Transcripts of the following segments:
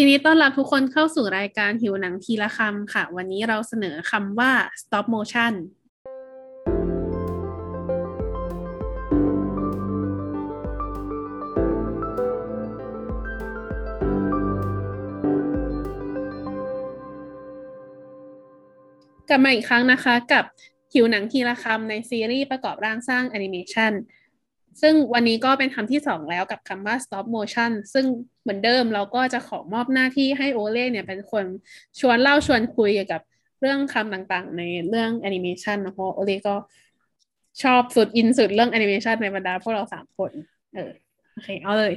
ยินดีต้อนรับทุกคนเข้าสู่รายการหิวหนังทีละคำค่ะ วันนี้เราเสนอคำว่า stop motion กลับมาอีกครั้งนะคะกับหิวหนังทีละคำในซีรีส์ประกอบร่างสร้างแอนิเมชัน ซึ่งวันนี้ก็เป็นคำที่สองแล้วกับคำว่า stop motion ซึ่งเหมือนเดิมเราก็จะขอมอบหน้าที่ให้โอเล่เนี่ยเป็นคนชวนเล่าชวนคุยเกี่ยวกับเรื่องคำต่างๆ ในเรื่องแอนิเมชันนะเพราะโอเล่ก็ชอบสุดอินสุดเรื่องแอนิเมชันในบรรดาพวกเราสามคน เออโอเคเอาเลย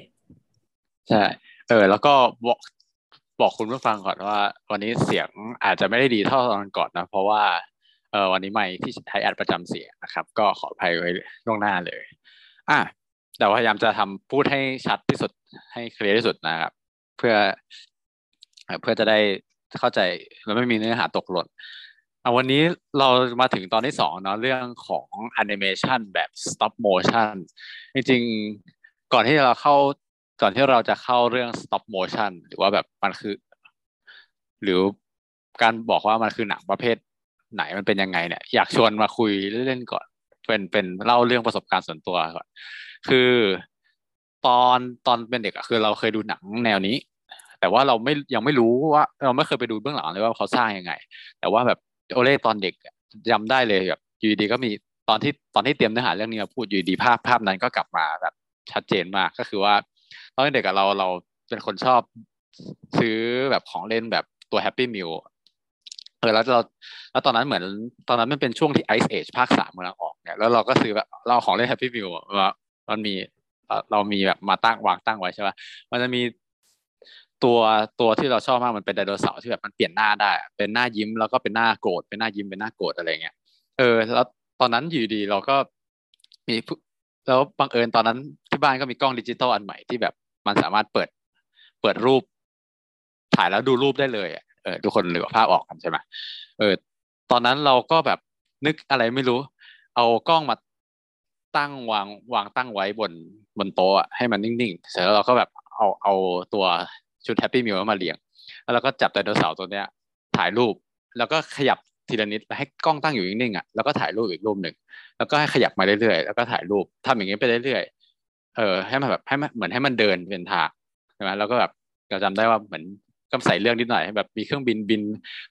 ใช่ เออ แล้วก็บอกบอกคุณผู้ฟังก่อนว่า วันนี้เสียงอาจจะไม่ได้ดีเท่าตอนก่อนนะ เพราะว่าเออวันนี้ไมค์ที่ใช้อัดประจำเสียนะครับ ก็ขออภัยไว้ล่วงหน้าเลย อะแต่พยายามจะทำพูดให้ชัดที่สุดให้เคลียร์ที่สุดนะครับ เพื่อเพื่อจะได้เข้าใจแล้วไม่มีเนื้อหาตกหล่นเอาวันนี้เรามาถึงตอนที่สองเนาะเรื่องของแอนิเมชันแบบ stop motion จริงๆก่อนที่เราเข้าก่อนที่เราจะเข้าเรื่อง stop motion หรือว่าแบบมันคือ หรือการบอกว่ามันคือหนังประเภทไหนมันเป็นยังไงเนี่ยอยากชวนมาคุยเล่นๆก่อน เป็นเป็นเล่าเรื่องประสบการณ์ส่วนตัวก่อนคือตอนตอนเป็นเด็กอะคือเราเคยดูหนังแนวนี้ แต่ว่าเราไม่ยังไม่รู้ว่า เราไม่เคยไปดูเบื้องหลังเลยว่าเขาสร้างยังไง แต่ว่าแบบโอเล่ตอนเด็กจำได้เลยแบบอยู่ดีก็มีตอนที่ตอนที่เตรียมเนื้อหาเรื่องนี้มาพูดอยู่ดีภาพภาพนั้นก็กลับมาแบบชัดเจนมากก็คือว่าตอนเด็กกับเราเราเป็นคนชอบซื้อแบบของเล่นแบบตัว Happy Meal เออแล้วเราแล้วตอนนั้นเหมือนตอนนั้นมันเป็นช่วงที่ Ice Age ภาคสามกำลังออกเนี่ยแล้วเราก็ซื้อแบบเราของเล่น Happy Meal มามันมีเรามีแบบมาตั้งวางตั้งไว้ใช่ป่ะมันจะมีตัวตัวที่เราชอบมากมันเป็นไดโนเสาร์ที่แบบมันเปลี่ยนหน้าได้ เป็นหน้ายิ้มแล้วก็เป็นหน้าโกรธเป็นหน้ายิ้มเป็นหน้าโกรธอะไรเงี้ยเออ แล้วตอนนั้นอยู่ดีเราก็มีแล้วบังเอิญตอนนั้นที่บ้านก็มีกล้องดิจิตอลอันใหม่ที่แบบมันสามารถเปิดเปิดรูปถ่ายแล้วดูรูปได้เลย เออทุกคนเหลือภาพออกกันใช่ไหมเออ ตอนนั้นเราก็แบบนึกอะไรไม่รู้ เอากล้องมาตั้งวางวางตั้งไว้บนบนโต๊ะให้มันนิ่งๆ เสร็จแล้วเราก็แบบเอาเอาตัวชุดแฮปปี้มิลมาเรียง แล้วเราก็จับไดโนเสาร์ตัวเนี้ย ถ่ายรูป แล้วก็ขยับทีละนิดให้กล้องตั้งอยู่นิ่งๆอะ แล้วก็ถ่ายรูปอีกรูปหนึ่ง แล้วก็ให้ขยับมาเรื่อยๆ แล้วก็ถ่ายรูปทำอย่างนี้ไปเรื่อยๆ เออ ให้มันแบบให้มันเหมือนให้มันเดินเป็นทางใช่ไหมแล้วก็แบบเราจำได้ว่าเหมือน ก็ใส่เรื่องนิดหน่อยแบบมีเครื่องบินบิน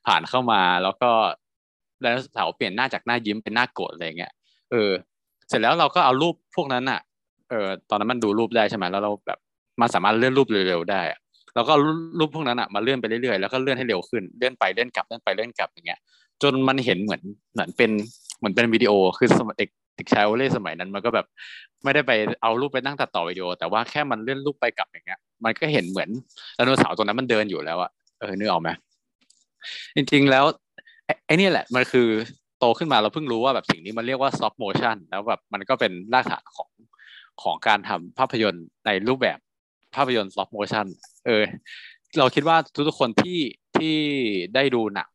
ผ่านเข้ามา แล้วก็ไดโนเสาร์เปลี่ยนหน้าจากหน้ายิ้มเป็นหน้าโกรธอะไรเงี้ยเออ เสร็จแล้วเราก็เอารูปพวกนั้นอะเออตอนนั้นมันดูรูปได้ใช่ไหมแล้วเราแบบมันสามารถเลื่อนรูปเร็วๆได้แล้วก็รูปพวกนั้นอะมาเลื่อนไปเรื่อยๆแล้วก็เลื่อนให้เร็วขึ้นเลื่อนไปเลื่อนกลับเลื่อนไปเลื่อนกลับอย่างเงี้ย จนมันเห็นเหมือนเหมือนเป็นเหมือนเป็นวิดีโอคือสมัยเด็กเด็กชายโอเล่สมัยนั้นมันก็แบบ ไม่ได้ไปเอารูปไปนั่งตัดต่อวิดีโอ แต่ว่าแค่มันเลื่อนรูปไปกลับอย่างเงี้ย มันก็เห็นเหมือนไดโนเสาร์ตัวนั้นมันเดินอยู่แล้วอะเออนึกออกไหมจริงๆแล้วไอ้นี่แหละมันคือโตขึ้นมาเราเพิ่งรู้ว่าแบบสิ่งนี้มันเรียกว่า stop motion แล้วแบบมันก็เป็นรากฐานของของการทำภาพยนตร์ในรูปแบบภาพยนตร์ stop motion เออ เราคิดว่าทุกๆคนที่ที่ได้ดูหนัง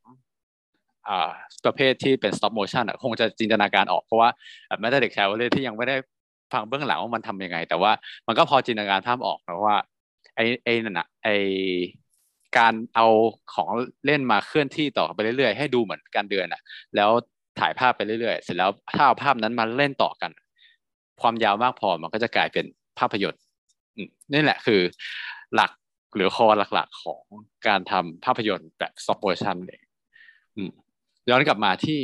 อ่าประเภทที่เป็น stop motion อะคงจะจินตนาการออกเพราะว่าแม้แต่เด็กชาวเลยที่ยังไม่ได้ฟังเบื้องหลังว่ามันทำยังไง แต่ว่ามันก็พอจินตนาการภาพออกนะว่า ไอ้ไอ้นั่นอะไอการเอาของเล่นมาเคลื่อนที่ต่อไปเรื่อยๆ ให้ดูเหมือนการเดินอะ แล้วถ่ายภาพไปเรื่อยๆ เสร็จแล้วถ้าเอาภาพนั้นมาเล่นต่อกัน ความยาวมากพอมันก็จะกลายเป็นภาพยนตร์นี่แหละคือหลักหรือคอหลักๆของการทำภาพยนตร์แบบ stop motion เลยย้อนกลับมาที่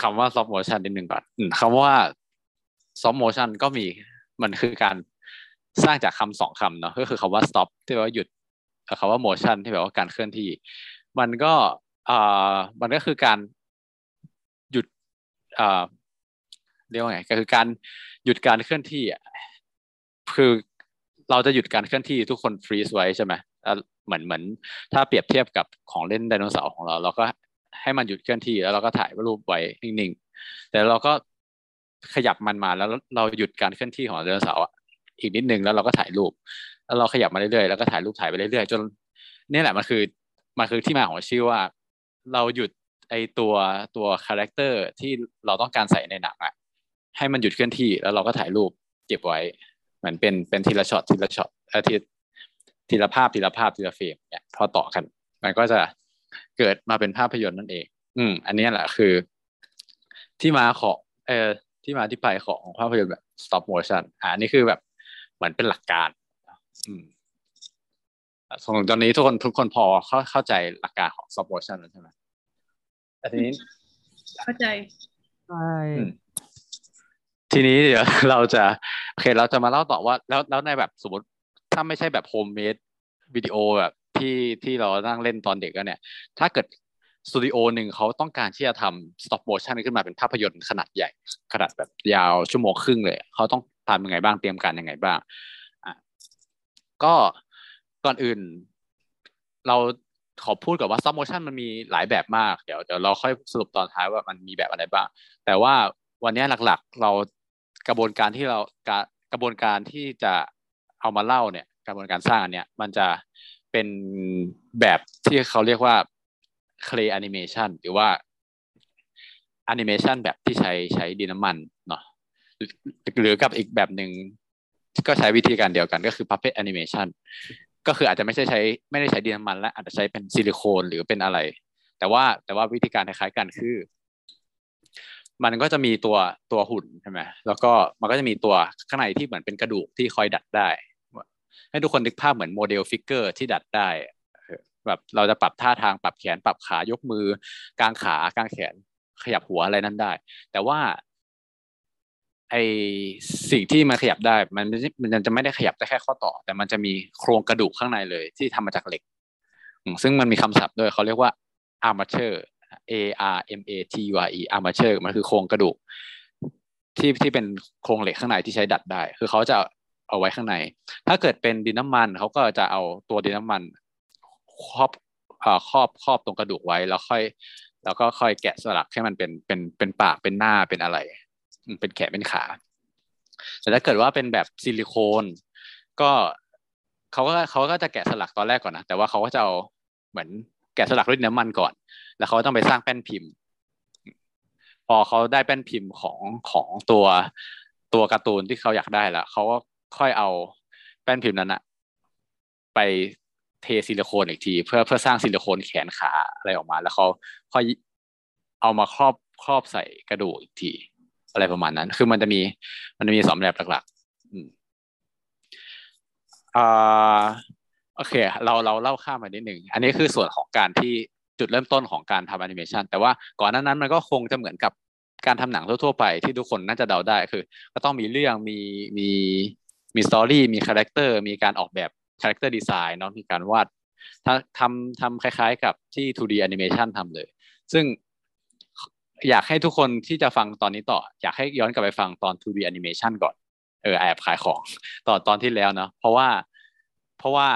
คำว่า stop motion นิดนึงก่อนคำว่า stop motion ก็มีมันคือการ สร้างจากคำสองคำเนาะก็คือคำว่า stop ที่แปลว่าหยุดคำว่า motion ที่แปลว่าการเคลื่อนที่ มันก็อ่ามันก็คือการหยุดอ่าเรียกว่าไงก็คือการหยุดการเคลื่อนที่อะคือเราจะหยุดการเคลื่อนที่ทุกคนฟรีซไว้ใช่ไหมเหมือนเหมือน ถ้าเปรียบเทียบกับของเล่นไดโนเสาร์ของเรา เราก็ให้มันหยุดเคลื่อนที่แล้วเราก็ถ่ายรูปไว้นิ่งๆแต่เราก็ขยับมันมาแล้วเราหยุดการเคลื่อนที่ของไดโนเสาร์ อีกนิดนึงแล้วเราก็ถ่ายรูป แล้วเราขยับมาเรื่อยๆแล้วก็ถ่ายรูปถ่ายไปเรื่อยๆจนนี่แหละมันคือมันคือที่มาของชื่อว่า เราหยุดไอตัวตัว character ที่เราต้องการใส่ในหนังอะให้มันหยุดเคลื่อนที่แล้วเราก็ถ่ายรูปเก็บไว้เหเหมือนเป็นเป็นทีละช็อตทีละช็อตอาทิตย์ทีละภาพทีละภาพทีละเฟรมเนี่ยพอต่อกัน มันก็จะเกิดมาเป็นภาพยนตร์นั่นเอง อืม อันนี้แหละคือ ที่มาของเอ่อที่มาที่ไปของภาพยนตร์แบบ stop motion อ่านี่คือแบบ มือนเป็นหลักการอืมส่วนตอนนี้ทุกคนทุกคนพอเข้าเข้าใจหลักการของ stop motion แล้วใช่ไหมแต่ทีนี้เข้าใจใช่อืมทีนี้เดี๋ยวเราจะโอเคเราจะมาเล่าต่อว่า แล้วแล้วในแบบสมมติถ้าไม่ใช่แบบ homemade video แบบที่ที่เรานั่งเล่นตอนเด็กก็เนี่ย ถ้าเกิดสตูดิโอหนึ่งเขาต้องการที่จะทำ stop motion ขึ้นมาเป็นภาพยนตร์ขนาดใหญ่ ขนาดแบบยาวชั่วโมงครึ่งเลย เขาต้อง ทำยังไงบ้างเตรียมการยังไงบ้างอะก็ก่อนอื่น เราขอพูดกับว่า stop motion มันมีหลายแบบมากเดี๋ยวเดี๋ยวเราค่อยสรุปตอนท้ายว่ามันมีแบบอะไรบ้าง แต่ว่าวันนี้หลักๆ เรากระบวนการที่เรากรกระบวนการที่จะเอามาเล่าเนี่ย กระบวนการสร้างอันเนี้ยมันจะเป็นแบบที่เขาเรียกว่า clay animation หรือว่า animation แบบที่ใช้ใช้ดินน้ำมันเนาะ หรือกับอีกแบบหนึ่งก็ใช้วิธีการเดียวกันก็คือ puppet animation ก็คืออาจจะไม่ใช่ใช้ไม่ได้ใช้ดินน้ำมันและอาจจะใช้เป็นซิลิโคนหรือเป็นอะไร แต่ว่าแต่ว่าวิธีการคล้ายๆกันคือ มันก็จะมีตัวตัวหุ่นใช่ไหมแล้วก็มันก็จะมีตัวข้างในที่เหมือนเป็นกระดูกที่คอยดัดได้ ให้ทุกคนนึกภาพเหมือน model figure ที่ดัดได้แบบเราจะปรับท่าทางปรับแขนปรับขายกมือกางขากางแขนขยับหัวอะไรนั้นได้ แต่ว่า ไอสิ่งที่มันขยับได้มันมันจะไม่ได้ขยับได้แค่ข้อต่อ แต่มันจะมีโครงกระดูกข้างในเลยที่ทำมาจากเหล็ก ซึ่งมันมีคำศัพท์ด้วยเขาเรียกว่า armature A R M A T U R E armature มันคือโครงกระดูก ที่ที่เป็นโครงเหล็กข้างในที่ใช้ดัดได้ คือเขาจะเอาไว้ข้างใน ถ้าเกิดเป็นดินน้ำมันเขาก็จะเอาตัวดินน้ำมันครอบครอบครอบตรงกระดูกไว้แล้วค่อย แล้วก็ค่อยแกะสลักให้มันเป็นเป็นเป็นปากเป็นหน้าเป็นอะไร เป็นแขนเป็นขา แต่ถ้าเกิดว่าเป็นแบบซิลิโคนก็เขาก็เขาก็จะแกะสลักตอนแรกก่อนนะแต่ว่าเขาก็จะเอาเหมือนแกะสลักด้วยน้ำมันก่อน แล้วเขาต้องไปสร้างแป้นพิมพ์ พอเขาได้แป้นพิมพ์ของของตัวตัวการ์ตูนที่เขาอยากได้แล้วเขาก็ค่อยเอาแม่พิมพ์นั้นอะไปเทซิลิโคนอีกที เพื่อเพื่อสร้างซิลิโคนแขนขาอะไรออกมา แล้วเขาค่อยเอามาครอบครอบใส่กระดูกอีกที อะไรประมาณนั้น คือมันจะมี มันจะมีสองแบบหลักๆอ่าโอเค เราเราเล่าข้ามมานิดหนึ่ง อันนี้คือส่วนของการที่จุดเริ่มต้นของการทำแอนิเมชันแต่ว่าก่อนหน้านั้นมันก็คงจะเหมือนกับการทำหนังทั่วๆไปที่ทุกคนน่าจะเดาได้คือ ก็ต้องมีเรื่องมีมีมี story มี character มีการออกแบบ character design เนาะมีการวาดถ้าทำทำคล้ายๆ กับที่ 2D animation ทำเลย ซึ่ง อยากให้ทุกคนที่จะฟังตอนนี้ต่อ อยากให้ย้อนกลับไปฟังตอน 2D animation ก่อนเออแอบขายของตอนตอนที่แล้วเนาะเพราะว่าเพราะว่า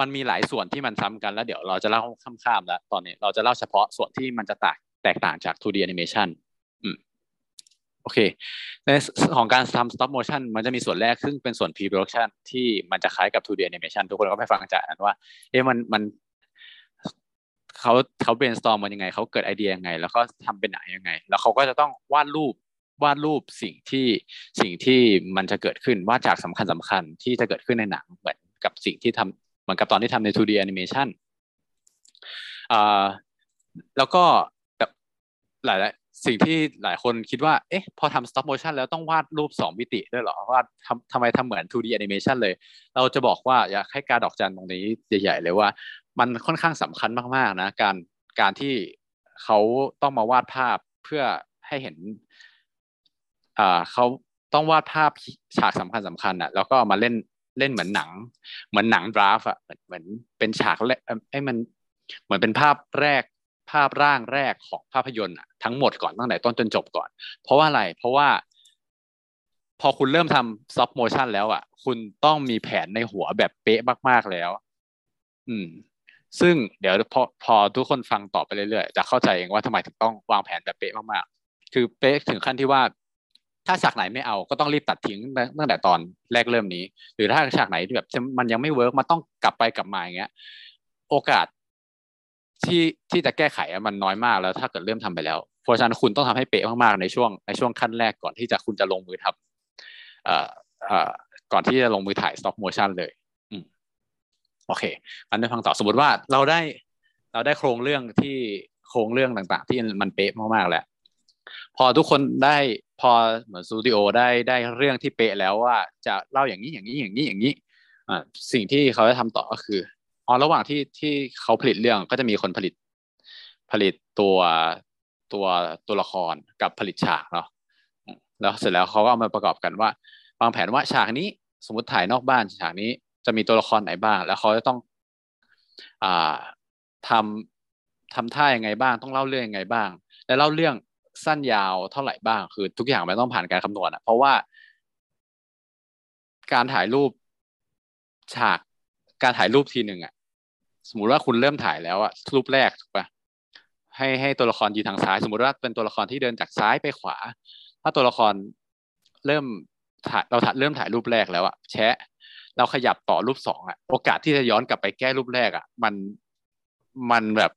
มันมีหลายส่วนที่มันซ้ำกันแล้วเดี๋ยวเราจะเล่าข้ามๆแล้วตอนนี้เราจะเล่าเฉพาะส่วนที่มันจะแตกแตกต่างจาก 2D animation อืมโอเคในของการทำ stop motion มันจะมีส่วนแรกซึ่งเป็นส่วน pre-production ที่มันจะคล้ายกับ 2D animation ทุกคนก็ไปฟังจากนั้นว่า เอ๊ะมันมัน เขาเขา brainstorm มันยังไงเขาเกิดไอเดียยังไง แล้วก็ทำเป็นหนังยังไง แล้วเขาก็จะต้องวาดรูปวาดรูปสิ่งที่สิ่งที่มันจะเกิดขึ้นวาดจากสำคัญสำคัญที่จะเกิดขึ้นในหนังเหมือนกับสิ่งที่ทำเหมือนกับตอนที่ทำใน 2D animation อ่าแล้วก็แบบหลายๆสิ่งที่หลายคนคิดว่า เอ๊ะ พอทำ stop motion แล้วต้องวาดรูปสองมิติด้วยเหรอว่าทำทำไมทำเหมือน 2D animation เลย เราจะบอกว่าอยากให้การดอกจันตรงนี้ใหญ่ๆเลยว่า มันค่อนข้างสำคัญมากๆนะการการที่เขาต้องมาวาดภาพเพื่อให้เห็นอ่าเขาต้องวาดภาพฉากสำคัญสำคัญอะแล้วก็มาเล่นเล่นเหมือนหนัง เหมือนหนังดราฟอะเหมือนเป็นฉากแรกไอ้มันเหมือนเป็นภาพแรกภาพร่างแรกของภาพยนตร์ทั้งหมดก่อนตั้งแต่ต้นจนจบก่อน เพราะว่าอะไรเพราะว่า พอคุณเริ่มทำ stop motion แล้วอะ คุณต้องมีแผนในหัวแบบเป๊ะมาก ๆแล้ว อืม ซึ่งเดี๋ยวพอพอทุกคนฟังต่อไปเรื่อยๆจะเข้าใจเองว่าทำไมถึงต้องวางแผนแบบเป๊ะมากๆ คือเป๊ะถึงขั้นที่ว่าถ้าฉากไหนไม่เอาก็ต้องรีบตัดทิ้งตั้งแต่ตอนแรกเริ่มนี้ หรือถ้าฉากไหนที่แบบมันยังไม่ work มันต้องกลับไปกลับมาอย่างเงี้ย โอกาสที่ที่จะแก้ไขมันน้อยมากแล้ว ถ้าเกิดเริ่มทำไปแล้ว เพราะฉะนั้นคุณต้องทำให้เป๊ะมากๆในช่วงในช่วงขั้นแรกก่อนที่จะคุณจะลงมือทำออออก่อนที่จะลงมือถ่าย stop motion เลย โอเคอันนี้ฟังต่อสมมติว่าเราได้เราได้โครงเรื่องที่โครงเรื่องต่างๆ ที่มันเป๊ะมากๆแล้วพอทุกคนได้พอเหมือนสตูดิโอได้ได้เรื่องที่เป๊ะแล้วว่าจะเล่าอย่างนี้อย่างนี้อย่างนี้อย่างนี้อ่าสิ่งที่เขาจะทำต่อก็คืออ๋อระหว่างที่ที่เขาผลิตเรื่องก็จะมีคนผลิตผลิตตัวตัวตัวละครกับผลิตฉากเนาะแล้วเสร็จแล้วเขาก็เอามาประกอบกันว่าวางแผนว่าฉากนี้สมมติถ่ายนอกบ้านฉากนี้ จะมีตัวละครไหนบ้าง แล้วเขาจะต้องอ่าทำทำท่ายังไงบ้าง ต้องเล่าเรื่องยังไงบ้าง และเล่าเรื่องสั้นยาวเท่าไหร่บ้าง คือ ทุกอย่างมันต้องผ่านการคำนวณอะเพราะว่า การถ่ายรูปฉากการถ่ายรูปทีหนึ่งอะสมมุติว่าคุณเริ่มถ่ายแล้วอะรูปแรกถูกปะให้ให้ตัวละครยืนทางซ้าย สมมติว่าเป็นตัวละครที่เดินจากซ้ายไปขวา ถ้าตัวละครเริ่มถ่ายเราถ่ายเริ่มถ่ายรูปแรกแล้วอะแชะ เราขยับต่อรูปสองอะโอกาสที่จะย้อนกลับไปแก้รูปแรกอะมันมันแบบ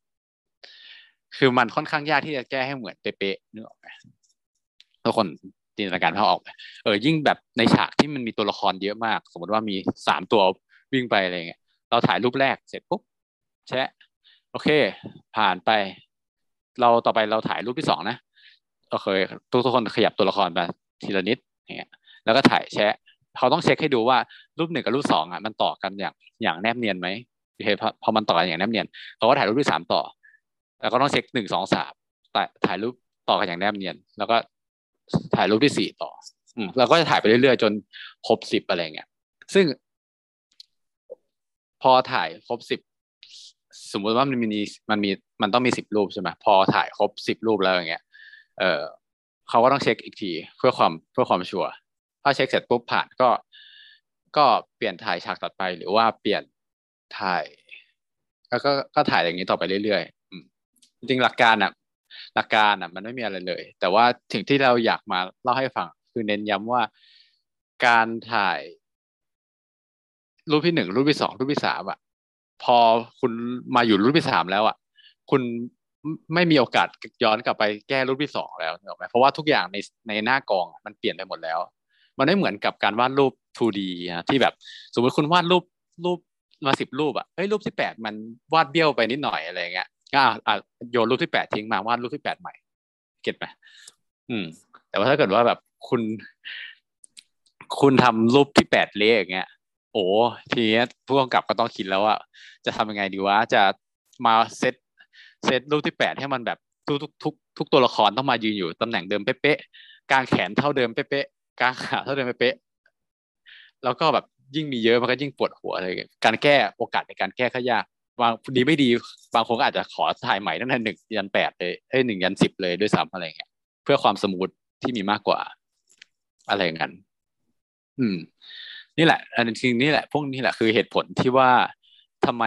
คือมันค่อนข้างยากที่จะแก้ให้เหมือนเป๊ะๆนึกออกไหมทุกคนจินตนาการภาพออกไหมเออยิ่งแบบในฉากที่มันมีตัวละครเยอะมาก สมมติว่ามีสามตัววิ่งไปอะไรเงี้ยเราถ่ายรูปแรกเสร็จปุ๊บแชะโอเค ผ่านไป เราต่อไปเราถ่ายรูปที่สองนะโอเคทุกทุกคนขยับตัวละครไปทีละนิดอย่างเงี้ยแล้วก็ถ่ายแชะ เขาต้องเช็คให้ดูว่ารูปหนึ่งกับรูปสองอะมันต่อกันอย่างอย่างแนบเนียนไหมโอเคพอมันต่อกันอย่างแนบเนียนเขาก็ถ่ายรูปที่สามต่อ แล้วก็ต้องเช็คหนึ่งสองสามแต่ถ่ายรูปต่อกันอย่างแนบเนียน แล้วก็ถ่ายรูปที่สี่ต่ออืมเราก็จะถ่ายไปเรื่อยๆ จนครบสิบอะไรเงี้ย ซึ่ง พอถ่ายครบสิบสมมุติว่ามันมีมันมีมันต้องมีสิบรูปใช่ไหมพอถ่ายครบสิบรูปแล้วอย่างเงี้ย เออเขาก็ต้องเช็คอีกทีเพื่อความเพื่อความชัวร์ ถ้าเช็คเสร็จปุ๊บผ่านก็ ก็เปลี่ยนถ่ายฉากถัดไป หรือว่าเปลี่ยนถ่ายแล้วก็ก็ถ่ายอย่างนี้ต่อไปเรื่อยๆจริงหลักการอะ หลักการอะ มันไม่มีอะไรเลย แต่ว่าถึงที่เราอยากมาเล่าให้ฟัง คือเน้นย้ำว่าการถ่ายรูปที่หนึ่งรูปที่สองรูปที่สามอะ พอคุณมาอยู่รูปที่สามแล้วอะ คุณไม่มีโอกาสย้อนกลับไปแก้รูปที่สองแล้วถูกไหมเพราะว่าทุกอย่างในในหน้ากองมันเปลี่ยนไปหมดแล้ว มันไม่เหมือนกับการวาดรูป 2D นะที่แบบสมมติคุณวาดรูปรูปมาสิบรูปอะเฮ้ยรูปที่แปดมันวาดเบี้ยวไปนิดหน่อยอะไรเงี้ยก็อะโยนรูปที่แปดทิ้งมาวาดรูปที่แปดใหม่ เก็ตไหมอืม แต่ว่าถ้าเกิดว่าแบบคุณ คุณทำรูปที่แปดเละอย่างเงี้ย โอ้ทีนี้ผู้กำกับก็ต้องคิดแล้วว่าจะทำยังไงดีว่าจะมาเซตเซตรูปที่แปดให้มันแบบทุกทุกทุกทุกตัวละครต้องมายืนอยู่ตำแหน่งเดิมเป๊ะๆกางแขนเท่าเดิมเป๊ะ ๆกางขาเท่าเดิมเป๊ะแล้วก็แบบยิ่งมีเยอะมันก็ยิ่งปวดหัวเลยการแก้โอกาสในการแก้ก็ยากบางดีไม่ดีบางคนก็อาจจะขอถ่ายใหม่ตั้งแต่หนึ่งยันแปดเลยเอ้ยหนึ่งยันสิบเลยด้วยซ้ำอะไรเงี้ย เพื่อความสมูทที่มีมากกว่า อะไรอย่างนั้นอืม นี่แหละ อันจริงนี่แหละ พวกนี้แหละคือเหตุผลที่ว่าทำไม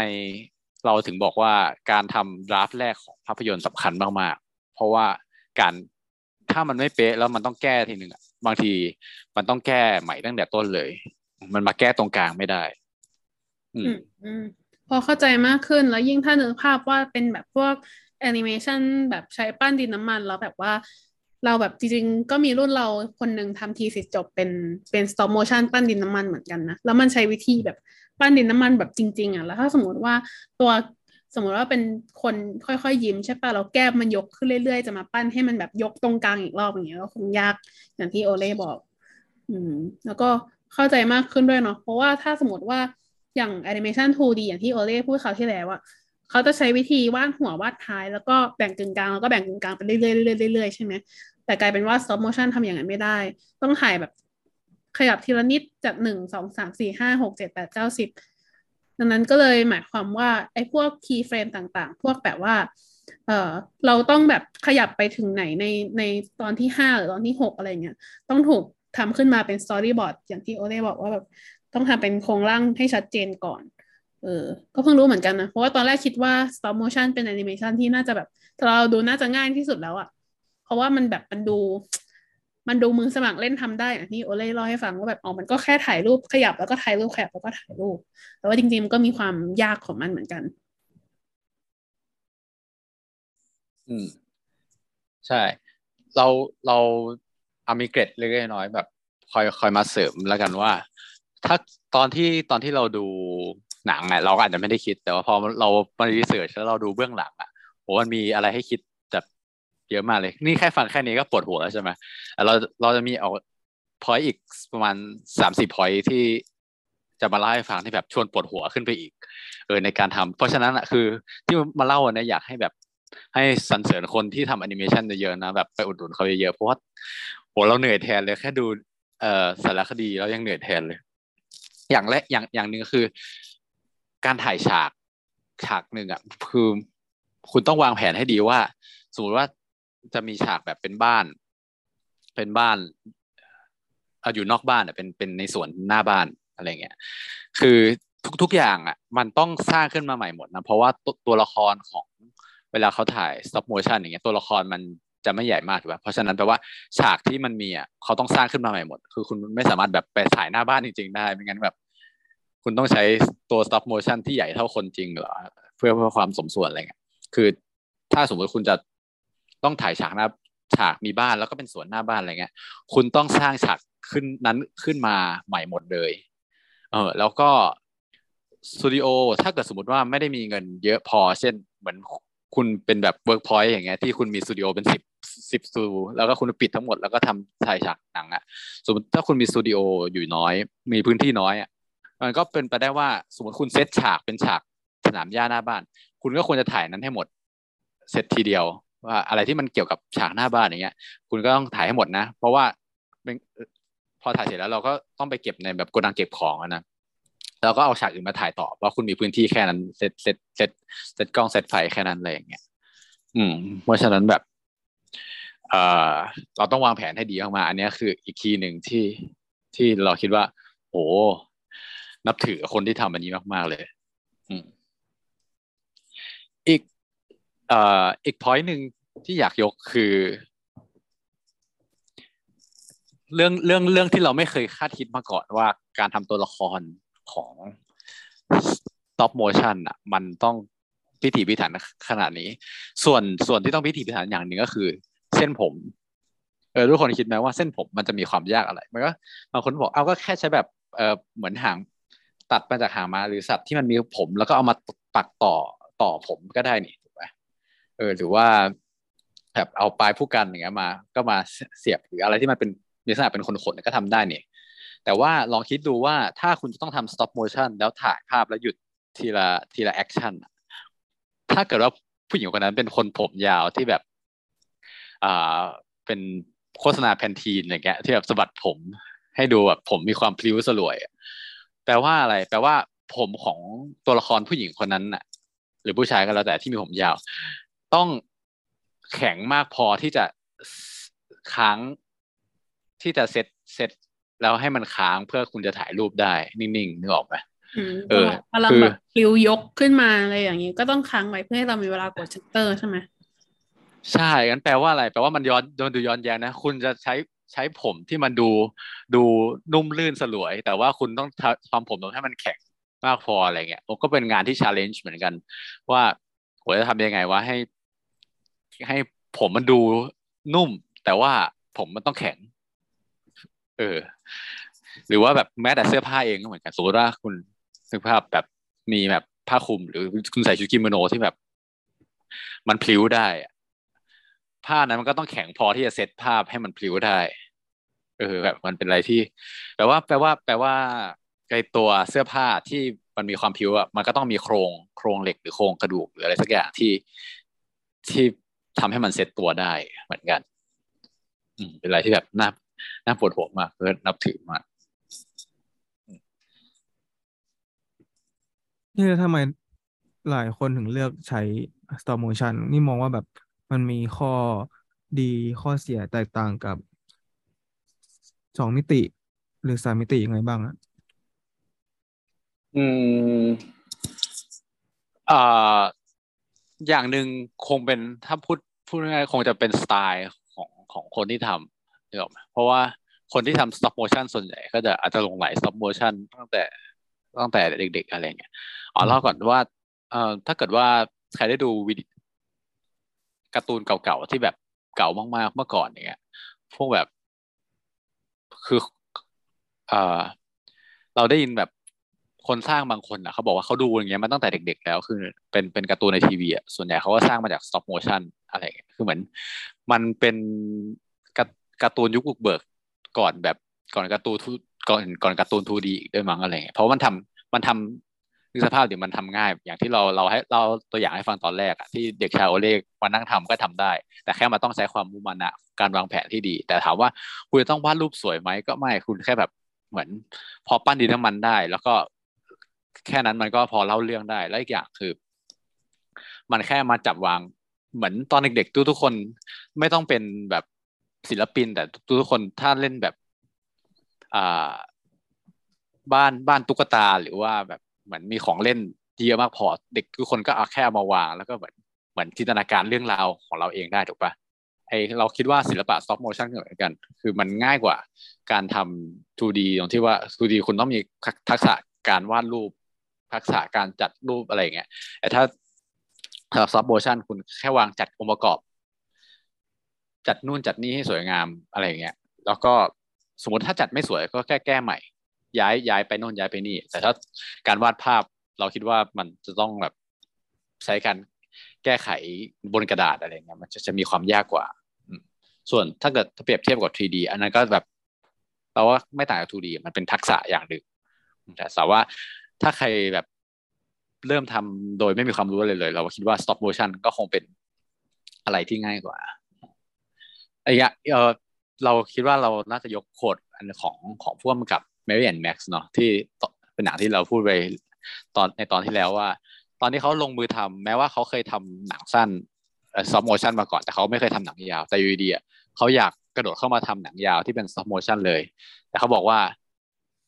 เราถึงบอกว่าการทำดราฟแรกของภาพยนตร์สำคัญมากๆ เพราะว่าการถ้ามันไม่เป๊ะแล้วมันต้องแก้ทีหนึ่ง บางทีมันต้องแก้ใหม่ตั้งแต่ต้นเลย มันมาแก้ตรงกลางไม่ได้ อืมอืมพอเข้าใจมากขึ้นแล้วยิ่งถ้าเนื้อภาพว่าเป็นแบบพวกแอนิเมชันแบบใช้ปั้นดินน้ำมัน แล้วแบบว่าเราแบบจริงๆ ก็มีรุ่นเราคนหนึ่งทำทีสิจบเป็นเป็น stop motion ปั้นดินน้ำมันเหมือนกันนะ แล้วมันใช้วิธีแบบปั้นดินน้ำมันแบบจริง ๆอะแล้วถ้าสมมติว่าตัว สมมติว่าเป็นคนค่อยๆยิ้มใช่ปะเราแก้มมันยกขึ้นเรื่อยๆ จะมาปั้นให้มันแบบยกตรงกลางอีกรอบอย่างเงี้ยก็คงยากอย่างที่โอเล่บอก อืม แล้วก็เข้าใจมากขึ้นด้วยเนาะเพราะว่าถ้าสมมติว่าอย่างแอนิเมชัน 2D อย่างที่โอเล่พูดคราที่แล้วอะเขาจะใช้วิธีวาดหัววาดท้าย แล้วก็แบ่งกึ่งกลางแล้วก็แบ่งกึ่งกลางไปเรื่อยๆเรื่อยๆเรื่อยๆใช่ไหมแต่กลายเป็นว่า stop motion ทำอย่างนั้นไม่ได้ ต้องถ่ายแบบขยับทีละนิดจากหนึ่งสองสามสี่ห้าหกเจ็ดแปดเก้าสิบ ดังนั้นก็เลยหมายความว่าไอ้พวก keyframe ต่างๆ พวกแบบว่าเออเราต้องแบบขยับไปถึงไหนในในตอนที่ห้าหรือตอนที่หกอะไรเงี้ยต้องถูกทำขึ้นมาเป็นสตอรี่บอร์ดอย่างที่โอเล่บอกว่าแบบต้องทำเป็นโครงร่างให้ชัดเจนก่อน เออ ก็เพิ่งรู้เหมือนกันนะ เพราะว่าตอนแรกคิดว่า stop motion เป็นแอนิเมชันที่น่าจะแบบเราดูน่าจะง่ายที่สุดแล้วอะเพราะว่ามันแบบมันดู มันดูมือสมัครเล่นทำได้ที่โอเล่เล่าให้ฟังว่าแบบอ๋อมันก็แค่ถ่ายรูปขยับแล้วก็ถ่ายรูปขยับแล้วก็ถ่ายรูป แต่ว่าจริงๆมันก็มีความยากของมันเหมือนกัน อืม ใช่ เราเราอามีเกรดเล็กน้อยแบบคอยคอยมาเสริมแล้วกันว่า ถ้าตอนที่ตอนที่เราดูหนังอะเราก็อาจจะไม่ได้คิด แต่ว่าพอเรามารีเสิร์ชแล้วเราดูเบื้องหลังอะโหมันมีอะไรให้คิด เยอะมากเลย นี่แค่ฟังแค่นี้ก็ปวดหัวแล้วใช่ไหมเราเราจะมีเอาพอยอีกประมาณสามสี่พอยที่จะมาเล่าให้ฟังที่แบบชวนปวดหัวขึ้นไปอีก เออในการทำเพราะฉะนั้นอะคือที่มาเล่าเนี่ยอยากให้แบบให้สรรเสริญคนที่ทำแอนิเมชันเยอะๆนะแบบไปอุดหนุนเขาเยอะๆเพราะว่าโหเราเหนื่อยแทนเลยแค่ดูเอ่อสารคดีแล้วยังเหนื่อยแทนเลย อย่างแรกอย่างอย่างหนึ่งคือ การถ่ายฉากฉากหนึ่งอะคือคุณต้องวางแผนให้ดีว่าสมมติว่า จะมีฉากแบบเป็นบ้าน เป็นบ้านเอาอยู่นอกบ้านอะเป็นเป็นในสวนหน้าบ้านอะไรเงี้ยคือทุกๆอย่างอะ มันต้องสร้างขึ้นมาใหม่หมดนะเพราะว่าตัวตัวละครของเวลาเขาถ่าย stop motion อย่างเงี้ยตัวละครมันจะไม่ใหญ่มากถูกป่ะเพราะฉะนั้นแปลว่าฉากที่มันมีอะเขาต้องสร้างขึ้นมาใหม่หมด คือคุณไม่สามารถแบบไปถ่ายหน้าบ้านจริงๆได้ไม่งั้นแบบ คุณต้องใช้ตัว stop motion ที่ใหญ่เท่าคนจริงเหรอเพื่อเพื่อความสมส่วนอะไรเงี้ยคือถ้าสมมติคุณจะ ต้องถ่ายฉากหน้าฉากมีบ้านแล้วก็เป็นสวนหน้าบ้านอะไรเงี้ย คุณต้องสร้างฉากขึ้นนั้นขึ้นมาใหม่หมดเลย เออแล้วก็สตูดิโอถ้าเกิดสมมติว่าไม่ได้มีเงินเยอะพอ เช่นเหมือนคุณเป็นแบบเวิร์กพอยต์อย่างเงี้ยที่คุณมีสตูดิโอเป็นสิบสิบสตูแล้วก็คุณปิดทั้งหมดแล้วก็ทำถ่ายฉากหนังอะสมมติถ้าคุณมีสตูดิโออยู่น้อย มีพื้นที่น้อยอะมันก็เป็นไปได้ว่าสมมติคุณเซตฉากเป็นฉากสนามหญ้าหน้าบ้าน คุณก็ควรจะถ่ายนั้นให้หมด เสร็จทีเดียว ว่าอะไรที่มันเกี่ยวกับฉากหน้าบ้านอย่างเงี้ย คุณก็ต้องถ่ายให้หมดนะ เพราะว่าพอถ่ายเสร็จแล้วเราก็ต้องไปเก็บในแบบโกดังเก็บของนะเราก็เอาฉากอื่นมาถ่ายต่อเพราะคุณมีพื้นที่แค่นั้นเซตเซตเซตเซตกล้องเซตไฟแค่นั้นอะไรอย่างเงี้ย อืม เพราะฉะนั้นแบบเอ่อเราต้องวางแผนให้ดีออกมา อันนี้คืออีกทีหนึ่งที่ที่เราคิดว่าโอ้นับถือคนที่ทำอันนี้มาก ๆ เลย อืม อีกพอยต์หนึ่งที่อยากยกคือ เรื่องเรื่องเรื่องที่เราไม่เคยคาดคิดมาก่อนว่าการทำตัวละครของ stop motion อะ มันต้องพิถีพิถันขนาดนี้ ส่วนส่วนที่ต้องพิถีพิถันอย่างหนึ่งก็คือ เส้นผม เออทุกคนคิดไหมว่าเส้นผมมันจะมีความยากอะไร มันก็บางคนบอกเอาก็แค่ใช้แบบเออเหมือนหางตัดมาจากหางมาหรือสัตว์ที่มันมีผม แล้วก็เอามาปักต่อต่อผมก็ได้นี่ เออหรือว่าแบบเอาปลายพู่กันอย่างเงี้ยมา ก็มาเสียบหรืออะไรที่มันเป็นมีลักษณะเป็นขนก็ทำได้เนี่ย แต่ว่าลองคิดดูว่าถ้าคุณจะต้องทำ stop motion แล้วถ่ายภาพแล้วหยุดทีละทีละ action ถ้าเกิดว่าผู้หญิงคนนั้นเป็นคนผมยาวที่แบบอ่าเป็นโฆษณา Pantene อย่างเงี้ยที่แบบสะบัดผมให้ดูแบบผมมีความพลิ้วสลวยแปลว่าอะไรแปลว่าผมของตัวละครผู้หญิงคนนั้นน่ะ หรือผู้ชายก็แล้วแต่ที่มีผมยาว ต้องแข็งมากพอที่จะค้างที่จะเซตเซตแล้วให้มันค้างเพื่อคุณจะถ่ายรูปได้ นิ่งๆนึกออกไหมเออพลังแบบคิวยกขึ้นมาอะไรอย่างนี้ ก็ต้องค้างไว้เพื่อให้เรามีเวลากดชัตเตอร์ใช่ไหมใช่กันแปลว่าอะไรแปลว่ามันย้อนโดนดูย้อนแย้งนะ คุณจะใช้ใช้ผมที่มันดูดูนุ่มลื่นสลวย แต่ว่าคุณต้องทำผมตรงให้มันแข็งมากพออะไรเงี้ยผมก็เป็นงานที่ challenge เหมือนกัน ว่าผมจะทำยังไงว่าให้ ให้ผมมันดูนุ่ม แต่ว่าผมมันต้องแข็ง เออ หรือว่าแบบแม้แต่เสื้อผ้าเองก็เหมือนกันสมมติว่าคุณนึกภาพแบบมีแบบผ้าคลุม หรือคุณใส่ชุดกิโมโนที่แบบ มันพลิ้วได้ผ้านั้นมันก็ต้องแข็งพอที่จะเซตภาพให้มันพลิ้วได้ เออ แบบมันเป็นอะไรที่แปลว่า แปลว่า แปลว่าไอตัวเสื้อผ้าที่มันมีความพิวอะมันก็ต้องมีโครงโครงเหล็กหรือโครงกระดูกหรืออะไรสักอย่างที่ที่ ทำให้มันเซตตัวได้เหมือนกัน อืมเป็นอะไรที่แบบน่าน่าปวดหัวมากเพื่อนับถือมากนี่ทำไมหลายคนถึงเลือกใช้ stop motion นี่มองว่าแบบมันมีข้อดีข้อเสียแตกต่างกับสองมิติ หรือสามมิติยังไงบ้างอะอืมอ่า อย่างหนึ่งคงเป็นถ้าพูดพูดง่ายคงจะเป็นสไตล์ของของคนที่ทำนึกออกไหมเพราะว่าคนที่ทำ stop motion ส่วนใหญ่ก็จะอาจจะลงไหล stop motion ตั้งแต่ตั้งแต่เด็ก ๆ อะไรเงี้ยอ๋อเล่าก่อนว่าเอ่อถ้าเกิดว่าใครได้ดูวิดีการ์ตูนเก่าๆที่แบบเก่ามากๆเมื่อก่อนอย่างเงี้ย พวกแบบคือเอ่อเราได้ยินแบบ คนสร้างบางคนอะเขาบอกว่าเขาดูอย่างเงี้ยมาตั้งแต่เด็ก ๆ แล้วคือเป็นเป็นการ์ตูนในทีวีอะส่วนใหญ่เขาก็สร้างมาจาก stop motion อะไรเงี้ยคือเหมือน มันเป็นการ์ตูนยุคบุกเบิกก่อนแบบก่อนการ์ตูนก่อนก่อนการ์ตูน 2D อีกด้วยมั้งอะไรเงี้ยเพราะมันทำมันทำนึกสภาพเดี๋ยวมันทำง่าย อย่างที่เราเราให้เราตัวอย่างให้ฟังตอนแรกอะที่เด็กชาวโอเล่มานั่งทำก็ทำได้ แต่แค่มันต้องใช้ความมุมานะการวางแผนที่ดี แต่ถามว่าคุณจะต้องวาดรูปสวยไหมก็ไม่คุณแค่แบบเหมือน พอปั้นดินน้ำมันได้ แล้วก็ แค่นั้นมันก็พอเล่าเรื่องได้ แล้วอีกอย่างคือ มันแค่มาจับวางเหมือนตอนเด็กๆทุกๆคนไม่ต้องเป็นแบบศิลปิน แต่ทุกๆคนถ้าเล่นแบบอ่าบ้านบ้านตุ๊กตาหรือว่าแบบเหมือนมีของเล่นเยอะมากพอเด็กทุกคนก็เอาแค่มาวาง แล้วก็เหมือนเหมือนจินตนาการเรื่องราวของเราเองได้ถูกปะไอเราคิดว่าศิลปะ stop motion เหมือนกัน คือมันง่ายกว่าการทำ 2D ตรงที่ว่า 2D คุณต้องมีทักษะการวาดรูป ทักษะการจัดรูปอะไรเงี้ยแต่ถ้าสำหรับ stop motion คุณแค่วางจัดองค์ประกอบ จัดนู่นจัดนี่ให้สวยงามอะไรเงี้ยแล้วก็สมมติถ้าจัดไม่สวยก็แค่แก้ใหม่ ย้ายย้ายไปโน่นย้ายไปนี่ แต่ถ้าการวาดภาพเราคิดว่ามันจะต้องแบบใช้การแก้ไขบนกระดาษอะไรเงี้ยมันจะจะมีความยากกว่า ส่วนถ้าเกิดถ้าเปรียบเทียบกับ 3D อันนั้นก็แบบเราว่าไม่ต่างจาก 2D มันเป็นทักษะอย่างหนึ่งแต่สาว่า ถ้าใครแบบเริ่มทำโดยไม่มีความรู้เลยเลย เราคิดว่า stop motion ก็คงเป็นอะไรที่ง่ายกว่าไอ้เงี้ยเออเราคิดว่าเราน่าจะยกโคดอันของของพ่วงกับ Mary and Max เนาะที่เป็นหนังที่เราพูดไปตอนในตอนที่แล้วว่า ตอนที่เขาลงมือทำแม้ว่าเขาเคยทำหนังสั้นซอฟโมชันมาก่อนแต่เขาไม่เคยทำหนังยาวแต่ยูดีอะเขาอยากกระโดดเข้ามาทำหนังยาวที่เป็นซอฟโมชันเลย แต่เขาบอกว่า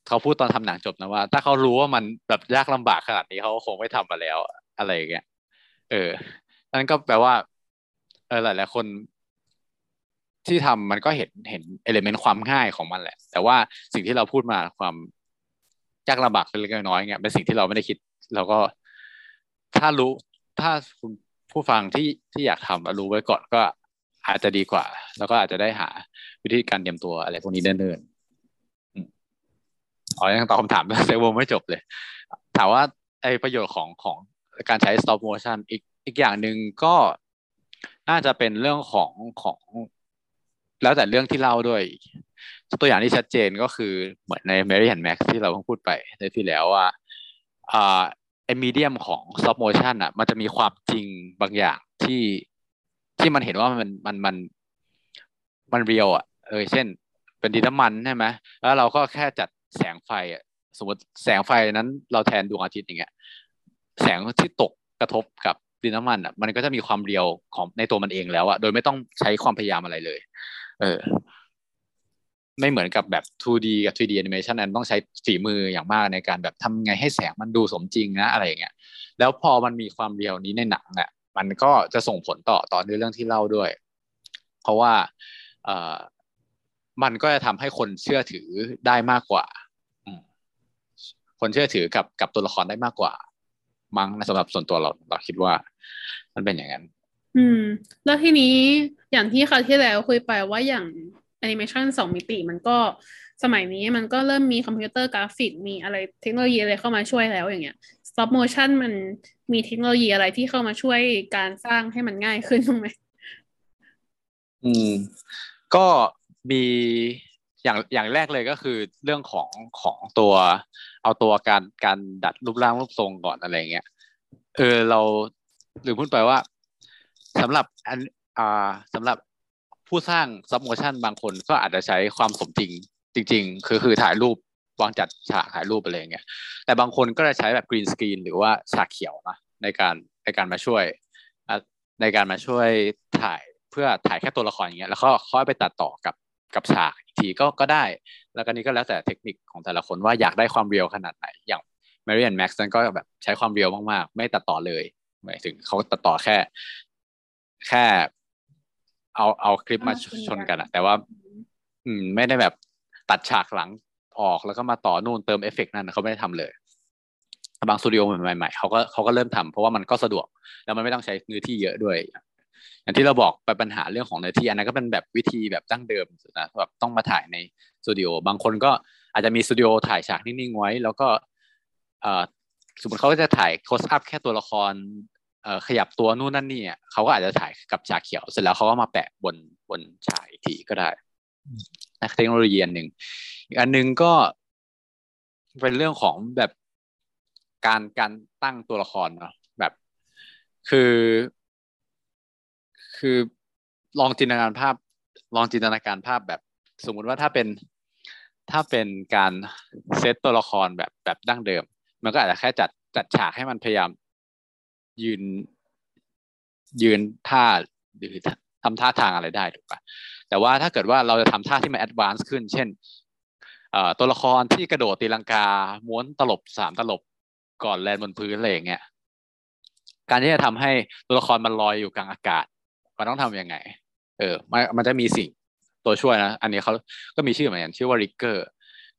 เขาพูดตอนทำหนังจบนะว่า ถ้าเขารู้ว่ามันแบบยากลำบากขนาดนี้เขาคงไม่ทำมาแล้ว อะไรอย่างเงี้ยเออนั่นก็แปลว่า เออหลายหลายคนที่ทำมันก็เห็นเห็นเอลิเมนต์ความง่ายของมันแหละ แต่ว่าสิ่งที่เราพูดมาความยากลำบากเล็กน้อยเงี้ยเป็นสิ่งที่เราไม่ได้คิด เราก็ถ้ารู้ถ้าคุณผู้ฟังที่ที่อยากทำรู้ไว้ก่อนก็อาจจะดีกว่า แล้วก็อาจจะได้หาวิธีการเตรียมตัวอะไรพวกนี้เนิ่นๆ อ๋อยังตอบคำถามเซเวอร์ไม่จบเลย ถามว่าไอประโยชน์ของของการใช้ stop motion อีกอีกอย่างหนึ่งก็น่าจะเป็นเรื่องของของ แล้วแต่เรื่องที่เล่าด้วย ตัวอย่างที่ชัดเจนก็คือเหมือนใน Mary and Max ที่เราเพิ่งพูดไปในที่แล้วว่าอ่าไอ้มีเดียมของ stop motion อะ มันจะมีความจริงบางอย่างที่ที่มันเห็นว่ามันมันมันมันเรียวอะเออเช่น เป็นดินน้ำมันใช่ไหมแล้วเราก็แค่จัด แสงไฟอะสมมติแสงไฟนั้นเราแทนดวงอาทิตย์อย่างเงี้ยแสงที่ตกกระทบกับดินน้ำมันอะมันก็จะมีความเรียวของในตัวมันเองแล้วอะโดยไม่ต้องใช้ความพยายามอะไรเลย เออ ไม่เหมือนกับแบบ 2D กับ 3D animation นั้นต้องใช้ฝีมืออย่างมากในการแบบทำไงให้แสงมันดูสมจริงนะอะไรอย่างเงี้ยแล้วพอมันมีความเรียวนี้ในหนังอะมันก็จะส่งผลต่อต่อเรื่องที่เล่าด้วย เพราะว่าเอ มันก็จะทำให้คนเชื่อถือได้มากกว่า คนเชื่อถือกับกับตัวละครได้มากกว่า มั้งสำหรับส่วนตัวเราเราคิดว่า มันเป็นอย่างนั้น อืม แล้วทีนี้อย่างที่คราวที่แล้วคุยไปว่าอย่างแอนิเมชันสองมิติมันก็สมัยนี้มันก็เริ่มมีคอมพิวเตอร์กราฟิก มีอะไรเทคโนโลยีอะไรเข้ามาช่วยแล้วอย่างเงี้ย stop motion มันมีเทคโนโลยีอะไรที่เข้ามาช่วยการสร้างให้มันง่ายขึ้นไหมอืม ก็ มีอย่างอย่างแรกเลยก็คือเรื่องของของตัวเอาตัวการการดัดรูปร่างรูปทรงก่อนอะไรเงี้ยเออเราหรือพูดไปว่าสำหรับอันอ่าสำหรับผู้สร้างซับโมชันบางคนก็อาจจะใช้ความสมจริงจริง ๆ คือคือถ่ายรูปวางจัดฉากถ่ายรูปอะไรอย่างเงี้ยแต่บางคนก็จะใช้แบบกรีนสกรีนหรือว่าฉากเขียวนะในการในการมาช่วยในการมาช่วยถ่ายเพื่อถ่ายแค่ตัวละครอย่างเงี้ยแล้วก็ค่อยไปตัดต่อกับ กับฉากอีกทีก็ก็ได้ แล้วก็นี้ก็แล้วแต่เทคนิคของแต่ละคนว่าอยากได้ความเรียวขนาดไหน อย่าง m a r i a n Max นั้นก็แบบใช้ความ real มากๆ ไม่ตัดต่อเลยหมายถึงเขาตัดต่อแค่ แค่ เอาเอาคลิปมาชนกันอะแต่ว่า อืม ไม่ได้แบบตัดฉากหลังออกแล้วก็มาต่อนู่นเติมเอฟเฟกต์นั่นเขาไม่ได้ทำเลยบางสตูดิโอใหม่ๆเขาก็เขาก็เริ่มทำเพราะว่ามันก็สะดวก แล้วมันไม่ต้องใช้เนื้อที่เยอะด้วย อย่างที่เราบอกไปปัญหาเรื่องของเนื้อที่อันนั้นก็เป็นแบบวิธีแบบดั้งเดิมนะแบบต้องมาถ่ายในสตูดิโอบางคนก็อาจจะมีสตูดิโอถ่ายฉากนิ่งๆไว้ แล้วก็สมมติเขาก็จะถ่ายโคสอัพแค่ตัวละครขยับตัวนู่นนั่นนี่อะเขาก็อาจจะถ่ายกับฉากเขียว เสร็จแล้วเขาก็มาแปะบนบนฉากอีกทีก็ได้นะเทคโนโลยีอันหนึ่งอีกอันหนึ่งก็เป็นเรื่องของแบบการการตั้งตัวละครเนาะแบบ คือ คือลองจินตนาการภาพ ลองจินตนาการภาพแบบ สมมุติว่าถ้าเป็นถ้าเป็นการเซตตัวละครแบบแบบดั้งเดิม มันก็อาจจะแค่จัดจัดฉากให้มันพยายาม ยืน ยืนท่าหรือทำท่าทางอะไรได้ถูกปะแต่ว่าถ้าเกิดว่าเราจะทำท่าที่มัน advance ขึ้น เช่นตัวละครที่กระโดดตีลังกา ม้วนตลบสามตลบก่อน land บนพื้นอะไรอย่างเงี้ยการที่จะทำให้ตัวละครมันลอยอยู่กลางอากาศ มันต้องทำยังไง เออมันมันจะมีสิ่งตัวช่วยนะ อันนี้เขาก็มีชื่อเหมือนกันชื่อว่า rigger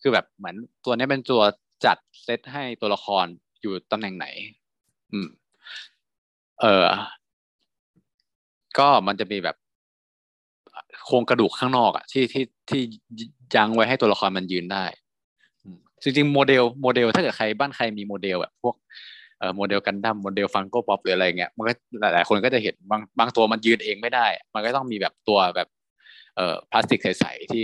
คือแบบเหมือนตัวนี้เป็นตัวจัดเซตให้ตัวละครอยู่ตำแหน่งไหน อืม เออ ก็มันจะมีแบบโครงกระดูกข้างนอกอะที่ที่ที่ยังไว้ให้ตัวละครมันยืนได้จริงๆโมเดลโมเดล ถ้าเกิดใครบ้านใครมีโมเดลแบบพวก โมเดลกันดั้มโมเดล Funko Pop หรืออะไรเงี้ยมันก็หลายๆคนก็จะเห็นบางบางตัวมันยืนเองไม่ได้ มันก็ต้องมีแบบตัวแบบเอ่อพลาสติกใสๆที่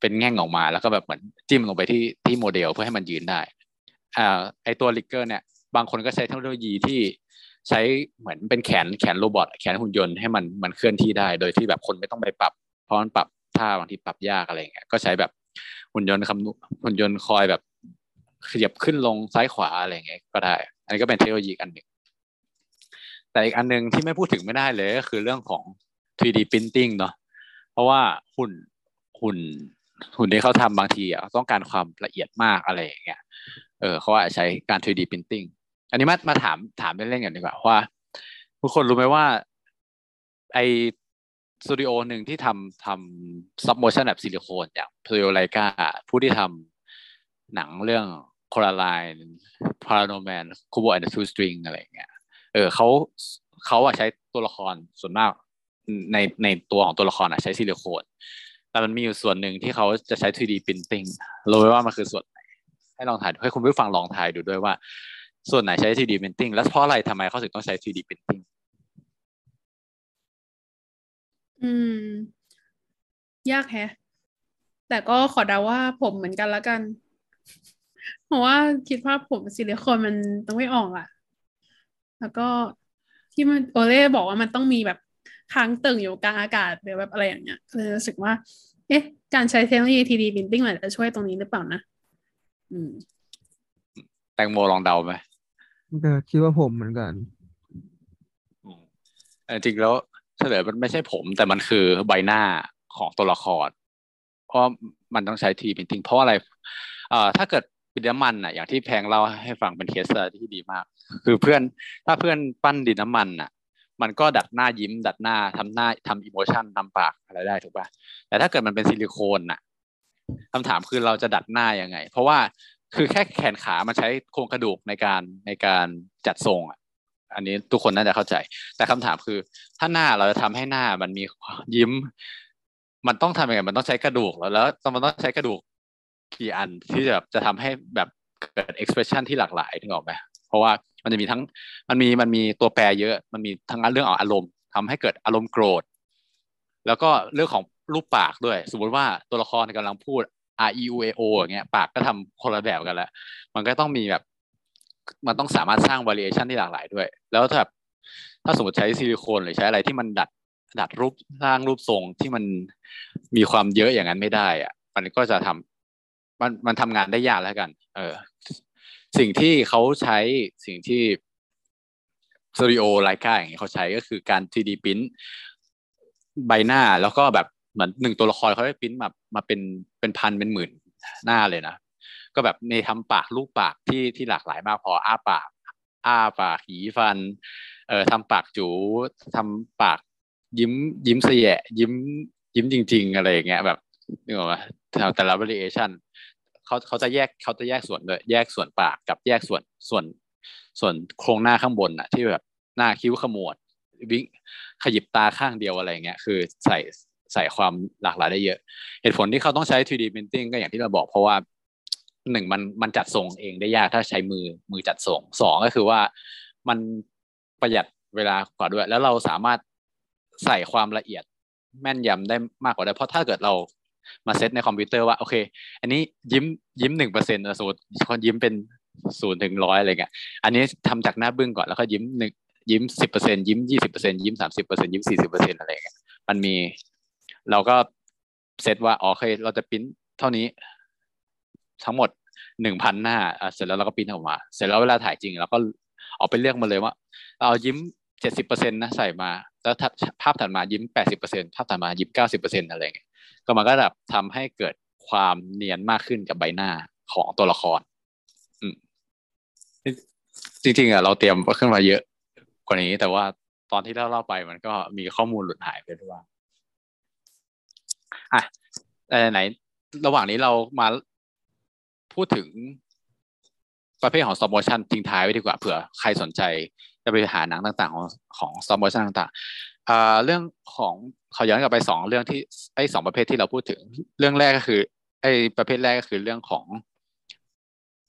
เป็นแง่งออกมาแล้วก็แบบเหมือนจิ้มลงไปที่ที่โมเดลเพื่อให้มันยืนได้อ่าไอตัว rigger เนี่ยบางคนก็ใช้เทคโนโลยีที่ใช้เหมือนเป็นแขนแขน robot แขนหุ่นยนต์ให้มันมันเคลื่อนที่ได้ โดยที่แบบคนไม่ต้องไปปรับ เพราะมันปรับท่าบางทีปรับยากอะไรเงี้ยก็ใช้แบบหุ่นยนต์คำหุ่นยนต์คอยแบบ ขยับขึ้นลงซ้ายขวาอะไรเงี้ยก็ได้ อันนี้ก็เป็นเทคโนโลยีอันหนึ่ง แต่อีกอันหนึ่งที่ไม่พูดถึงไม่ได้เลยก็คือเรื่องของ 3D printing เนาะเพราะว่าหุ่นหุ่นหุ่นที่เขาทำบางทีอะต้องการความละเอียดมากอะไรอย่างเงี้ย เออเขาอาจจะใช้การ 3D printing อันนี้มามาถามถามเล่นๆกันดีกว่าว่าทุกคนรู้ไหมว่าไอสตูดิโอหนึ่งที่ทำทำ stop motion แบบซิลิโคนอย่างพ u โอไลกาผู้ที่ทำหนังเรื่อง Coraline ParaNorman Kubo and Two Strings อะไรเงี้ยเออเขาเขาอะใช้ตัวละครส่วนมากในในตัวของตัวละครอะใช้ซิลิโคนแต่มันมีอยู่ส่วนหนึ่งที่เขาจะใช้ 3D printing รู้ไหมว่ามันคือส่วนไหนให้ลองทายให้คุณผู้ฟังลองทายดูด้วยว่า ส่วนไหนใช้ 3D printing และเพราะอะไรทำไมเขาถึงต้องใช้ 3D printing อืม ยากแฮะ แต่ก็ขอเดาว่าผมเหมือนกันละกัน เพราะว่าคิดว่าผมซิลิโคนมันต้องไม่ออกอะแล้วก็ที่มันโอเล่บอกว่ามันต้องมีแบบค้างตึงอยู่กลางอากาศหรือแบบอะไรอย่างเงี้ยเลยรู้สึกว่า เอ๊ะ การใช้เทคโนโลยี 3D printing มันจะช่วยตรงนี้หรือเปล่านะ อืม แตงโมลองเดาไหมก็คิดว่าผมเหมือนกันจริงแล้วเฉลยมันไม่ใช่ผม แต่มันคือใบหน้าของตัวละคร เพราะมันต้องใช้3D printing เพราะอะไร เอ่อถ้าเกิด ดินน้ำมันอะ อย่างที่แพงเล่าให้ฟังเป็นเคสที่ดีมาก คือเพื่อนถ้าเพื่อนปั้นดินน้ำมันอะ มันก็ดัดหน้ายิ้ม ดัดหน้าทำหน้าทำ emotion ทำปากอะไรได้ถูกป่ะแต่ถ้าเกิดมันเป็นซิลิโคนอะคำถามคือเราจะดัดหน้ายังไง เพราะว่าคือแค่แขนขามันใช้โครงกระดูกในการในการจัดทรงอะ อันนี้ทุกคนน่าจะเข้าใจ แต่คำถามคือ ถ้าหน้าเราจะทำให้หน้ามันมียิ้ม มันต้องทำยังไงมันต้องใช้กระดูกแล้วแล้วมันต้องใช้กระดูก กี่อันที่จะจะทำให้แบบเกิด expression ที่หลากหลายถึงออกไหมเพราะว่ามันจะมีทั้งมันมีมันมีตัวแปรเยอะ มันมีทั้งเรื่องของอารมณ์ทำให้เกิดอารมณ์โกรธ แล้วก็เรื่องของรูปปากด้วย สมมติว่าตัวละครกำลังพูด R E U A O อย่างเงี้ยปากก็ทำคนละแบบกันแล้ว มันก็ต้องมีแบบ มันต้องสามารถสร้าง variation ที่หลากหลายด้วย แล้วถ้าถ้าสมมติใช้ซิลิโคนหรือใช้อะไรที่มันดัดดัดรูปร้างรูปทรงที่มันมีความเยอะอย่างนั้นไม่ได้อะมันก็จะทำ มันมันทำงานได้ยากแล้วกัน เออ สิ่งที่เขาใช้สิ่งที่สตูดิโอไลกาอย่างเงี้ยเขาใช้ก็คือการ 3D พิมพ์ใบหน้าแล้วก็แบบเหมือนหนึ่งตัวละครเขาได้พิมพ์มามาเป็นเป็นพันเป็นหมื่นหน้าเลยนะก็แบบในทำปากรูปปากที่ที่หลากหลายมากพออ้าปากอ้าปากหีฟัน เอ่อทำปากจูทำปากยิ้มยิ้มเสียยิ้มยิ้มจริง ๆ อะไรอย่างเงี้ยแบบ นึกออกไหมแต่ละ variation เขาเขาจะแยกเขาจะแยกส่วนเลยแยกส่วนปากกับแยกส่วนส่วนส่วนโครงหน้าข้างบนอะที่แบบหน้าคิ้วขมวดวิ่งขยิบตาข้างเดียวอะไรเงี้ยคือใส่ใส่ความหลากหลายได้เยอะ เหตุผลที่เขาต้องใช้ 3D printing ก็อย่างที่เราบอกเพราะว่าหนึ่งมันมันจัดส่งเองได้ยากถ้าใช้มือมือจัดส่งสองก็คือว่ามันประหยัดเวลากว่าด้วย แล้วเราสามารถใส่ความละเอียดแม่นยำได้มากกว่าได้เพราะถ้าเกิดเรา มาเซตในคอมพิวเตอร์ว่าโอเค อันนี้ยิ้มยิ้มหนึ่งเปอร์เซ็นต์สมมติคนยิ้มเป็นศูนย์ถึงร้อยอะไรเงี้ยอันนี้ทำจากหน้าบึ้งก่อนแล้วก็ยิ้มหนึ่งยิ้มสิบเปอร์เซ็นยิ้มยี่สิบเปอร์เซ็นยิ้มสามสิบเปอร์เซ็นยิ้มสี่สิบเปอร์เซ็นอะไรเงี้ยมันมี เราก็เซตว่าอ๋อโอเคเราจะพิมพ์เท่านี้ ทั้งหมดหนึ่งพันหน้าเสร็จแล้วเราก็พิมพ์ออกมา เสร็จแล้วเวลาถ่ายจริงเราก็เอาไปเลือกมาเลยว่าเรายิ้มเจ็ดสิบเปอร์เซ็นต์นะใส่มา แล้วภาพถัดมายิ้มแปดสิบเปอร์เซ็นภาพถัดมายิ้มเก้าสิบเปอร์เซ็นอะไรเงี้ย ก็มันก็แบบทำให้เกิดความเนียนมากขึ้นกับใบหน้าของตัวละครอืมจริงๆอะเราเตรียมขึ้นมาเยอะกว่านี้ แต่ว่าตอนที่เล่าเล่าไปมันก็มีข้อมูลหลุดหายไปด้วยอะไหน ระหว่างนี้เรามาพูดถึงประเภทของ stop motion ทิ้งท้ายไว้ดีกว่าเผื่อใครสนใจ จะไปหาหนังต่าง ๆ ของของ stop motion ต่างๆ เรื่องของเขาย้อนกลับไปสองเรื่องที่ไอ้สองประเภทที่เราพูดถึง เรื่องแรกก็คือ ไอ้ประเภทแรกก็คือเรื่องของ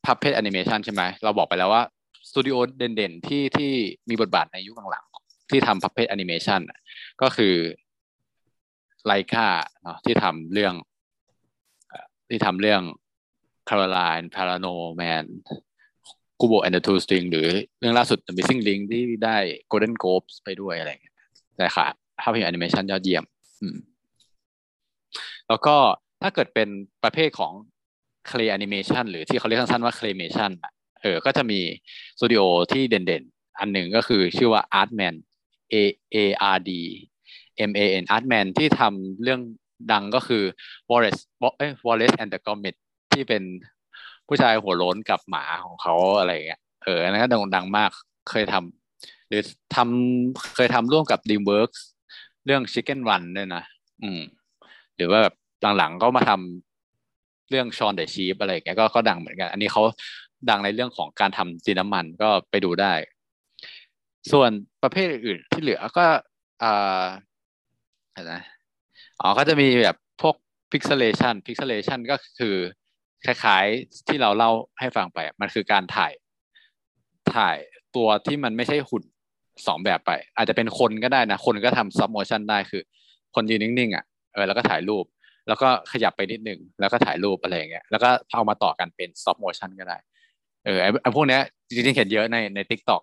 พับเพจแอนิเมชันใช่ไหมเราบอกไปแล้วว่าสตูดิโอเด่นๆที่ที่มีบทบาทในยุคหลังๆที่ทำ puppet แอนิเมชันก็คือ Laika เนาะที่ทำเรื่องที่ทำเรื่อง Caroline Parano Man กูโบ and the Two String หรือเรื่องล่าสุด The Missing Link ที่ได้ Golden Globes ไปด้วยอะไรเงี้ย แต่ค่ะภาพยนตร์แอนิเมชันยอดเยี่ยมแล้วก็ถ้าเกิดเป็นประเภทของ Clay Animation หรือที่เขาเรียกสั้นๆว่า Claymation เออ ก็จะมีสตูดิโอที่เด่นๆ อันหนึ่งก็คือชื่อว่า Artman A A R D M A N Artman ที่ทำเรื่องดังก็คือ Wallace เอ้ย Wallace and the Gromit ที่เป็นผู้ชายหัวโล้นกับหมาของเขาอะไรเงี้ยเออนั่นก็ดังดังมากเคยทำ หรือทำเคยทำร่วมกับ DreamWorks เรื่อง Chicken Run ด้วยนะ อืม หรือว่าแบบหลังๆก็มาทำเรื่องชอนเดอะชีฟอะไรเงี้ยก็ก็ดังเหมือนกัน อันนี้เขาดังในเรื่องของการทำจีน้ำมันก็ไปดูได้ ส่วนประเภทอื่นที่เหลือก็อ่าอะไรนะอ๋อก็จะมีแบบพวก pixelation pixelation ก็คือคล้ายๆที่เราเล่าให้ฟังไป มันคือการถ่ายถ่าย ตัวที่มันไม่ใช่หุ่นสองแบบไป อาจจะเป็นคนก็ได้นะ คนก็ทำ stop motion ได้คือ คนยืนนิ่งๆอะเออแล้วก็ถ่ายรูป แล้วก็ขยับไปนิดนึง แล้วก็ถ่ายรูปอะไรอย่างเงี้ยแล้วก็เอามาต่อกันเป็น stop motion ก็ได้เออไอ้พวกเนี้ยจริงๆเห็นเยอะในใน t ิ k t o k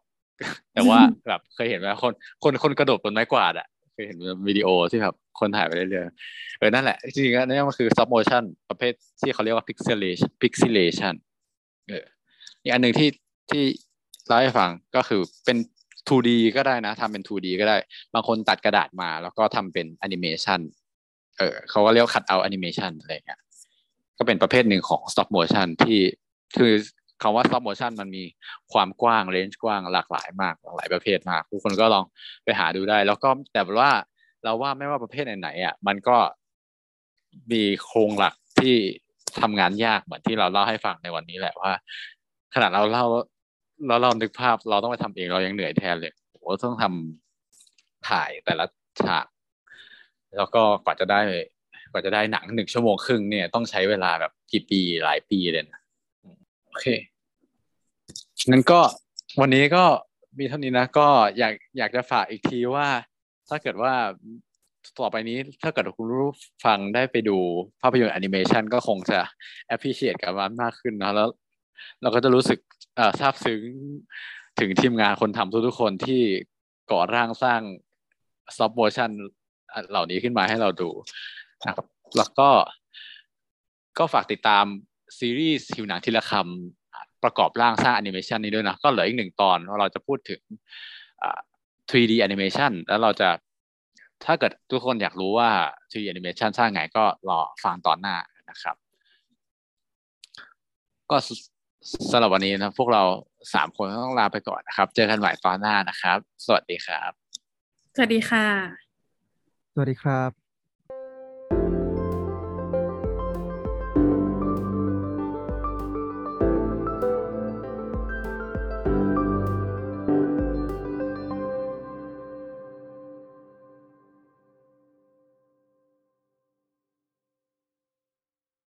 แต่ว่าแบบเคยเห็นไหมคนคนคนกระโดดบนไม้กวาดอะเคยเห็นวิดีโอที่แบบคนถ่ายไปเรื่อยๆเออนั่นแหละจริงๆนั่นมันคือ stop motion ประเภทที่เขาเรียกว่า pixelation pixelation เอออีกอันหนึ่งที่ที่ เล่าให้ฟังก็คือเป็น 2D ก็ได้นะทำเป็น 2D ก็ได้ บางคนตัดกระดาษมา แล้วก็ทำเป็นแอนิเมชันเออเขาก็เรียก cutout แอนิเมชันอะไรเงี้ยก็เป็นประเภทหนึ่งของ stop motion ที่คือคำว่า stop motion มันมีความกว้าง range กว้างหลากหลายมากหลากหลายประเภทมากทุกคนก็ลองไปหาดูได้ แล้วก็แต่ว่าเราว่าไม่ว่าประเภทไหนๆอะมันก็มีโครงหลักที่ทำงานยากเหมือนที่เราเล่าให้ฟังในวันนี้แหละว่า ขนาดเราเล่า เราเรานึกภาพเราต้องไปทำเองเรายังเหนื่อยแทนเลยโอ้ต้องทำถ่ายแต่ละฉาก แล้วก็กว่าจะได้กว่าจะได้หนังหนึ่งชั่วโมงครึ่งเนี่ยต้องใช้เวลาแบบกี่ปีหลายปีเลยนะโอเคงั้นก็วันนี้ก็มีเท่านี้นะ ก็อยากอยากจะฝากอีกทีว่า ถ้าเกิดว่าต่อไปนี้ถ้าเกิดคุณรู้ฟังได้ไปดูภาพยนตร์แอนิเมชันก็คงจะ appreciate กับมันมากขึ้นนะแล้ว เราก็จะรู้สึกซาบซึ้งถึงทีมงานคนทำทุกๆคนที่ก่อร่างสร้าง stop motion เหล่านี้ขึ้นมาให้เราดูนะครับแล้วก็ก็ฝากติดตามซีรีส์หิวหนังทีละคำประกอบร่างสร้างแอนิเมชันนี้ด้วยนะ ก็เหลืออีกหนึ่งตอนเราจะพูดถึง 3D animation แล้วเราจะถ้าเกิดทุกคนอยากรู้ว่า 3D animation สร้างไงก็รอฟังตอนหน้านะครับ ก็ สำหรับวันนี้นะพวกเราสามคนต้องลาไปก่อนนะครับ เจอกันใหม่ตอนหน้านะครับ สวัสดีครับ สวัสดีค่ะ สวัสดีครับ